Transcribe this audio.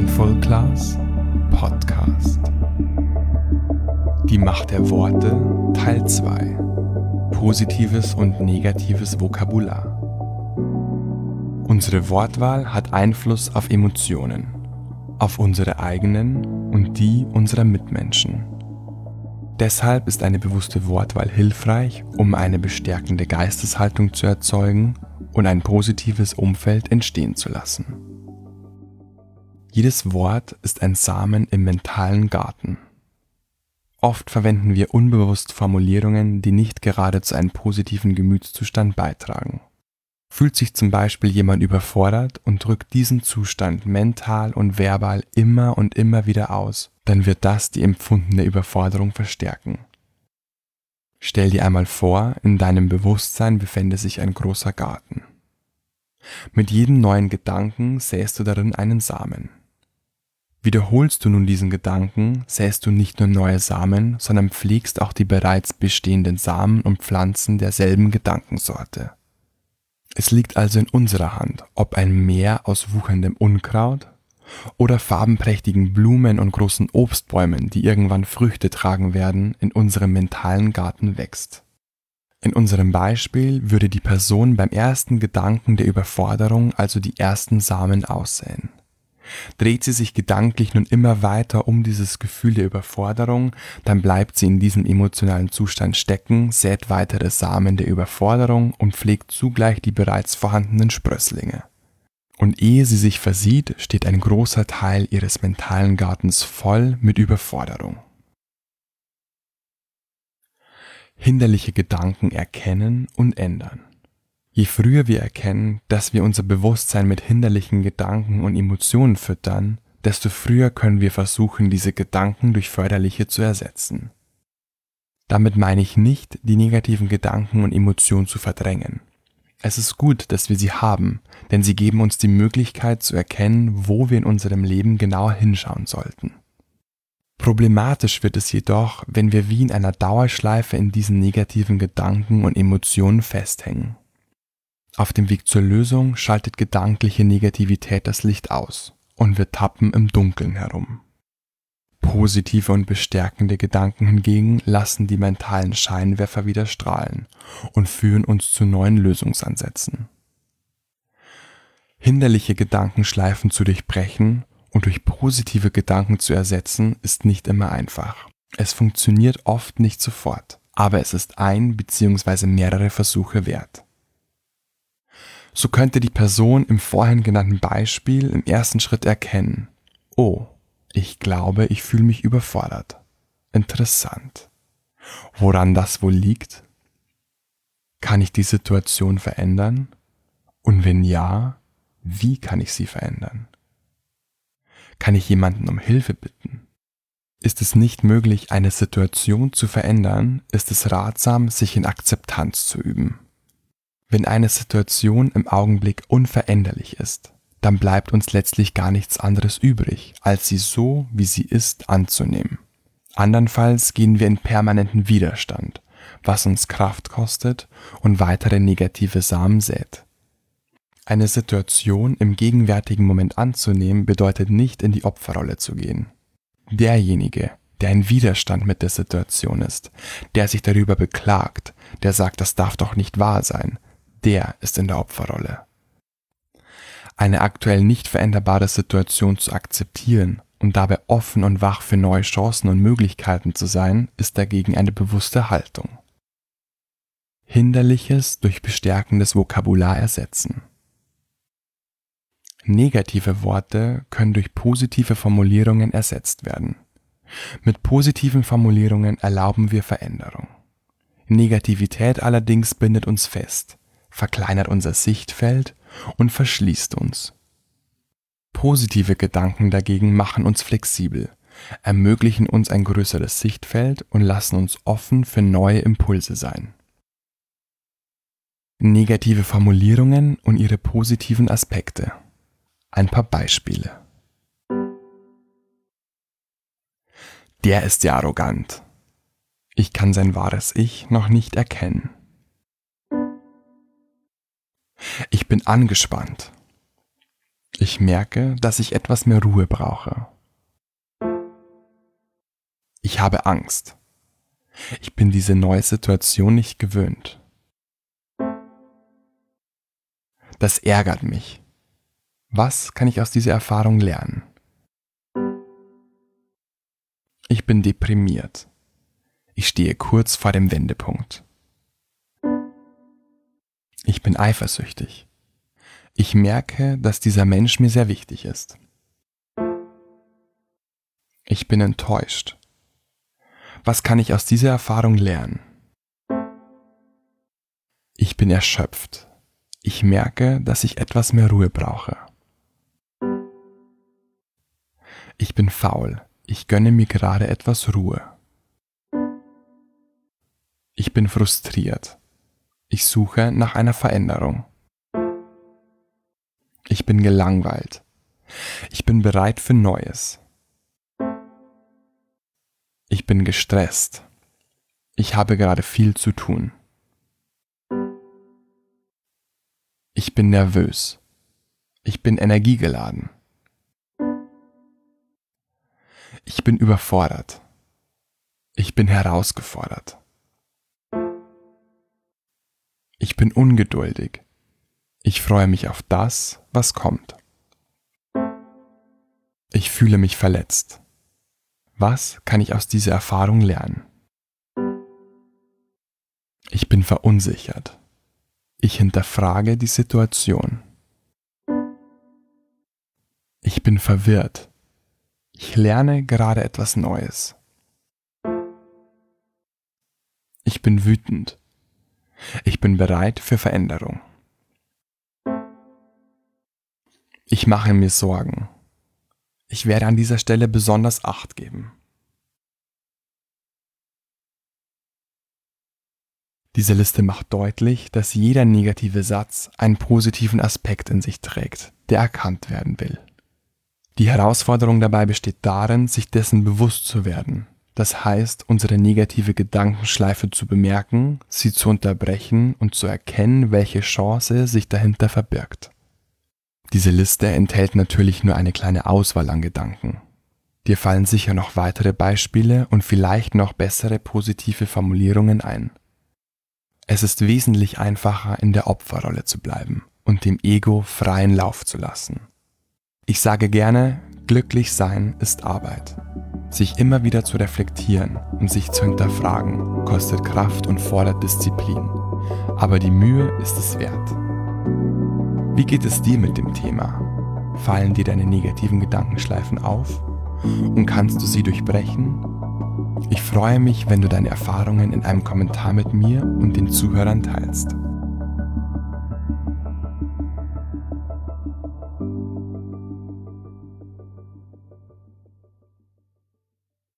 Mindful Class Podcast. Die Macht der Worte Teil 2. Positives und negatives Vokabular. Unsere Wortwahl hat Einfluss auf Emotionen, auf unsere eigenen und die unserer Mitmenschen. Deshalb ist eine bewusste Wortwahl hilfreich, um eine bestärkende Geisteshaltung zu erzeugen und ein positives Umfeld entstehen zu lassen. Jedes Wort ist ein Samen im mentalen Garten. Oft verwenden wir unbewusst Formulierungen, die nicht gerade zu einem positiven Gemütszustand beitragen. Fühlt sich zum Beispiel jemand überfordert und drückt diesen Zustand mental und verbal immer und immer wieder aus, dann wird das die empfundene Überforderung verstärken. Stell dir einmal vor, in deinem Bewusstsein befände sich ein großer Garten. Mit jedem neuen Gedanken säst du darin einen Samen. Wiederholst du nun diesen Gedanken, säst du nicht nur neue Samen, sondern pflegst auch die bereits bestehenden Samen und Pflanzen derselben Gedankensorte. Es liegt also in unserer Hand, ob ein Meer aus wucherndem Unkraut oder farbenprächtigen Blumen und großen Obstbäumen, die irgendwann Früchte tragen werden, in unserem mentalen Garten wächst. In unserem Beispiel würde die Person beim ersten Gedanken der Überforderung also die ersten Samen aussäen. Dreht sie sich gedanklich nun immer weiter um dieses Gefühl der Überforderung, dann bleibt sie in diesem emotionalen Zustand stecken, sät weitere Samen der Überforderung und pflegt zugleich die bereits vorhandenen Sprösslinge. Und ehe sie sich versieht, steht ein großer Teil ihres mentalen Gartens voll mit Überforderung. Hinderliche Gedanken erkennen und ändern. Je früher wir erkennen, dass wir unser Bewusstsein mit hinderlichen Gedanken und Emotionen füttern, desto früher können wir versuchen, diese Gedanken durch förderliche zu ersetzen. Damit meine ich nicht, die negativen Gedanken und Emotionen zu verdrängen. Es ist gut, dass wir sie haben, denn sie geben uns die Möglichkeit zu erkennen, wo wir in unserem Leben genauer hinschauen sollten. Problematisch wird es jedoch, wenn wir wie in einer Dauerschleife in diesen negativen Gedanken und Emotionen festhängen. Auf dem Weg zur Lösung schaltet gedankliche Negativität das Licht aus und wir tappen im Dunkeln herum. Positive und bestärkende Gedanken hingegen lassen die mentalen Scheinwerfer wieder strahlen und führen uns zu neuen Lösungsansätzen. Hinderliche Gedankenschleifen zu durchbrechen und durch positive Gedanken zu ersetzen, ist nicht immer einfach. Es funktioniert oft nicht sofort, aber es ist ein bzw. mehrere Versuche wert. So könnte die Person im vorhin genannten Beispiel im ersten Schritt erkennen, oh, ich glaube, ich fühle mich überfordert. Interessant. Woran das wohl liegt? Kann ich die Situation verändern? Und wenn ja, wie kann ich sie verändern? Kann ich jemanden um Hilfe bitten? Ist es nicht möglich, eine Situation zu verändern, ist es ratsam, sich in Akzeptanz zu üben. Wenn eine Situation im Augenblick unveränderlich ist, dann bleibt uns letztlich gar nichts anderes übrig, als sie so, wie sie ist, anzunehmen. Andernfalls gehen wir in permanenten Widerstand, was uns Kraft kostet und weitere negative Samen sät. Eine Situation im gegenwärtigen Moment anzunehmen bedeutet nicht in die Opferrolle zu gehen. Derjenige, der in Widerstand mit der Situation ist, der sich darüber beklagt, der sagt, das darf doch nicht wahr sein, der ist in der Opferrolle. Eine aktuell nicht veränderbare Situation zu akzeptieren und dabei offen und wach für neue Chancen und Möglichkeiten zu sein, ist dagegen eine bewusste Haltung. Hinderliches durch bestärkendes Vokabular ersetzen. Negative Worte können durch positive Formulierungen ersetzt werden. Mit positiven Formulierungen erlauben wir Veränderung. Negativität allerdings bindet uns fest, verkleinert unser Sichtfeld und verschließt uns. Positive Gedanken dagegen machen uns flexibel, ermöglichen uns ein größeres Sichtfeld und lassen uns offen für neue Impulse sein. Negative Formulierungen und ihre positiven Aspekte. Ein paar Beispiele. Der ist ja arrogant. Ich kann sein wahres Ich noch nicht erkennen. Bin angespannt. Ich merke, dass ich etwas mehr Ruhe brauche. Ich habe Angst. Ich bin diese neue Situation nicht gewöhnt. Das ärgert mich. Was kann ich aus dieser Erfahrung lernen? Ich bin deprimiert. Ich stehe kurz vor dem Wendepunkt. Ich bin eifersüchtig. Ich merke, dass dieser Mensch mir sehr wichtig ist. Ich bin enttäuscht. Was kann ich aus dieser Erfahrung lernen? Ich bin erschöpft. Ich merke, dass ich etwas mehr Ruhe brauche. Ich bin faul. Ich gönne mir gerade etwas Ruhe. Ich bin frustriert. Ich suche nach einer Veränderung. Ich bin gelangweilt. Ich bin bereit für Neues. Ich bin gestresst. Ich habe gerade viel zu tun. Ich bin nervös. Ich bin energiegeladen. Ich bin überfordert. Ich bin herausgefordert. Ich bin ungeduldig. Ich freue mich auf das, was kommt. Ich fühle mich verletzt. Was kann ich aus dieser Erfahrung lernen? Ich bin verunsichert. Ich hinterfrage die Situation. Ich bin verwirrt. Ich lerne gerade etwas Neues. Ich bin wütend. Ich bin bereit für Veränderung. Ich mache mir Sorgen. Ich werde an dieser Stelle besonders Acht geben. Diese Liste macht deutlich, dass jeder negative Satz einen positiven Aspekt in sich trägt, der erkannt werden will. Die Herausforderung dabei besteht darin, sich dessen bewusst zu werden. Das heißt, unsere negative Gedankenschleife zu bemerken, sie zu unterbrechen und zu erkennen, welche Chance sich dahinter verbirgt. Diese Liste enthält natürlich nur eine kleine Auswahl an Gedanken. Dir fallen sicher noch weitere Beispiele und vielleicht noch bessere positive Formulierungen ein. Es ist wesentlich einfacher, in der Opferrolle zu bleiben und dem Ego freien Lauf zu lassen. Ich sage gerne, glücklich sein ist Arbeit. Sich immer wieder zu reflektieren und sich zu hinterfragen, kostet Kraft und fordert Disziplin. Aber die Mühe ist es wert. Wie geht es dir mit dem Thema? Fallen dir deine negativen Gedankenschleifen auf? Und kannst du sie durchbrechen? Ich freue mich, wenn du deine Erfahrungen in einem Kommentar mit mir und den Zuhörern teilst.